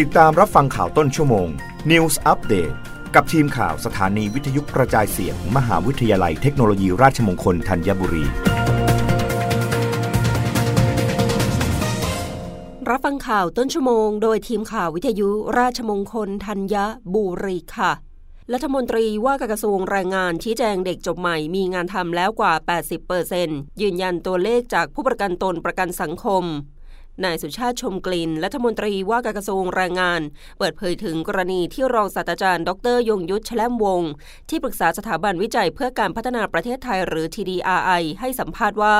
ติดตามรับฟังข่าวต้นชั่วโมง News Update กับทีมข่าวสถานีวิทยุกระจายเสียงมหาวิทยาลัยเทคโนโลยีราชมงคลธัญบุรี รับฟังข่าวต้นชั่วโมง โดยทีมข่าววิทยุราชมงคลธัญบุรีค่ะรัฐมนตรีว่าการกระทรวงแรงงานชี้แจงเด็กจบใหม่มีงานทำแล้วกว่า 80%ยืนยันตัวเลขจากผู้ประกันตนประกันสังคม นายสุชาติชมกลิ่นรัฐมนตรีว่าการกระทรวงแรงงาน เปิดเผยถึงกรณีที่รองศาสตราจารย์ ดร ยงยุทธแชลมวงศ์ที่ปรึกษาสถาบันวิจัยเพื่อการพัฒนาประเทศไทยหรือ TDRI ให้สัมภาษณ์ว่า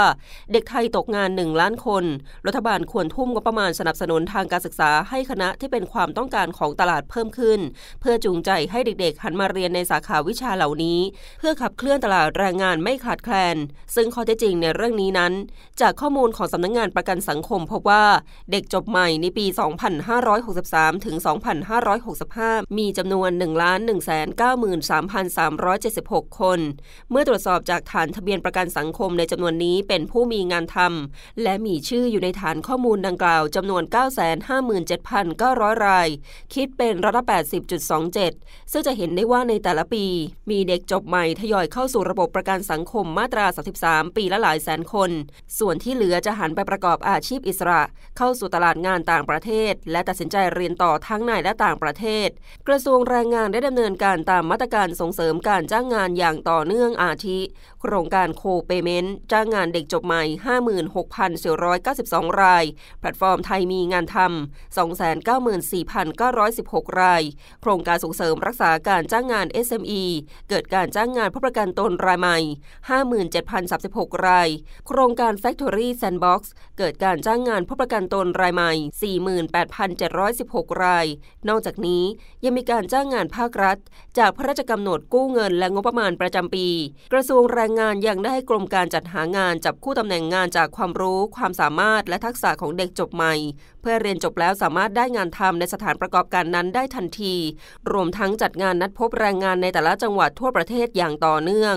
เด็กไทยตกงาน 1 ล้านคน รัฐบาลควรทุ่มงบประมาณสนับสนุนทางการศึกษาให้คณะที่เป็นความต้องการของตลาดเพิ่มขึ้น เพื่อจูงใจให้เด็กๆ หันมาเรียนในสาขาวิชาเหล่านี้ เพื่อขับเคลื่อนตลาดแรงงานไม่ขาดแคลน ซึ่งข้อเท็จจริงในเรื่องนี้นั้น จากข้อมูลของสำนักงงานประกันสังคมพบว่าเด็กจบใหม่ในปี 2563 ถึง 2565 มีจำนวน 1,193,376 คน เมื่อตรวจสอบจากฐานทะเบียนประกันสังคมในจำนวนนี้เป็นผู้มีงานทำและมีชื่ออยู่ในฐานข้อมูลดังกล่าวจำนวน 957,900 ราย คิดเป็นร้อยละ80.27 ซึ่งจะเห็นได้ว่าในแต่ละปี มีเด็กจบใหม่ทยอยเข้าสู่ระบบประกันสังคมมาตรา 33 ปีละหลายแสนคน ส่วนที่เหลือจะหันไปประกอบอาชีพอิสระเข้าสู่ตลาดงานต่างประเทศ และตัดสินใจเรียนต่อทั้งในและต่างประเทศ กระทรวงแรงงานได้ดำเนินการตามมาตรการส่งเสริมการจ้างงานอย่างต่อเนื่องอาทิ โครงการโคเปเมนต์จ้างงานเด็กจบใหม่ 56,492 ราย แพลตฟอร์มไทยมีงานทำ294,916 ราย โครงการส่งเสริมรักษาการจ้างงาน SME เกิดการจ้างงานผู้ประกันตนรายใหม่ 57,036 ราย โครงการ Factory Sandbox เกิดการจ้างงานผู้ประกันตนรายใหม่ 48,716 ราย นอกจากนี้ยังมีการจ้างงานภาครัฐ จากพระราชกำหนดกู้เงินและงบประมาณประจำปี กระทรวงแรงงานยังได้ให้กรมการจัดหางานจับคู่ตำแหน่งงานจากความรู้ ความสามารถและทักษะของเด็กจบใหม่ เพื่อเรียนจบแล้วสามารถได้งานทำในสถานประกอบการนั้นได้ทันที รวมทั้งจัดงานนัดพบแรงงานในแต่ละจังหวัดทั่วประเทศอย่างต่อเนื่อง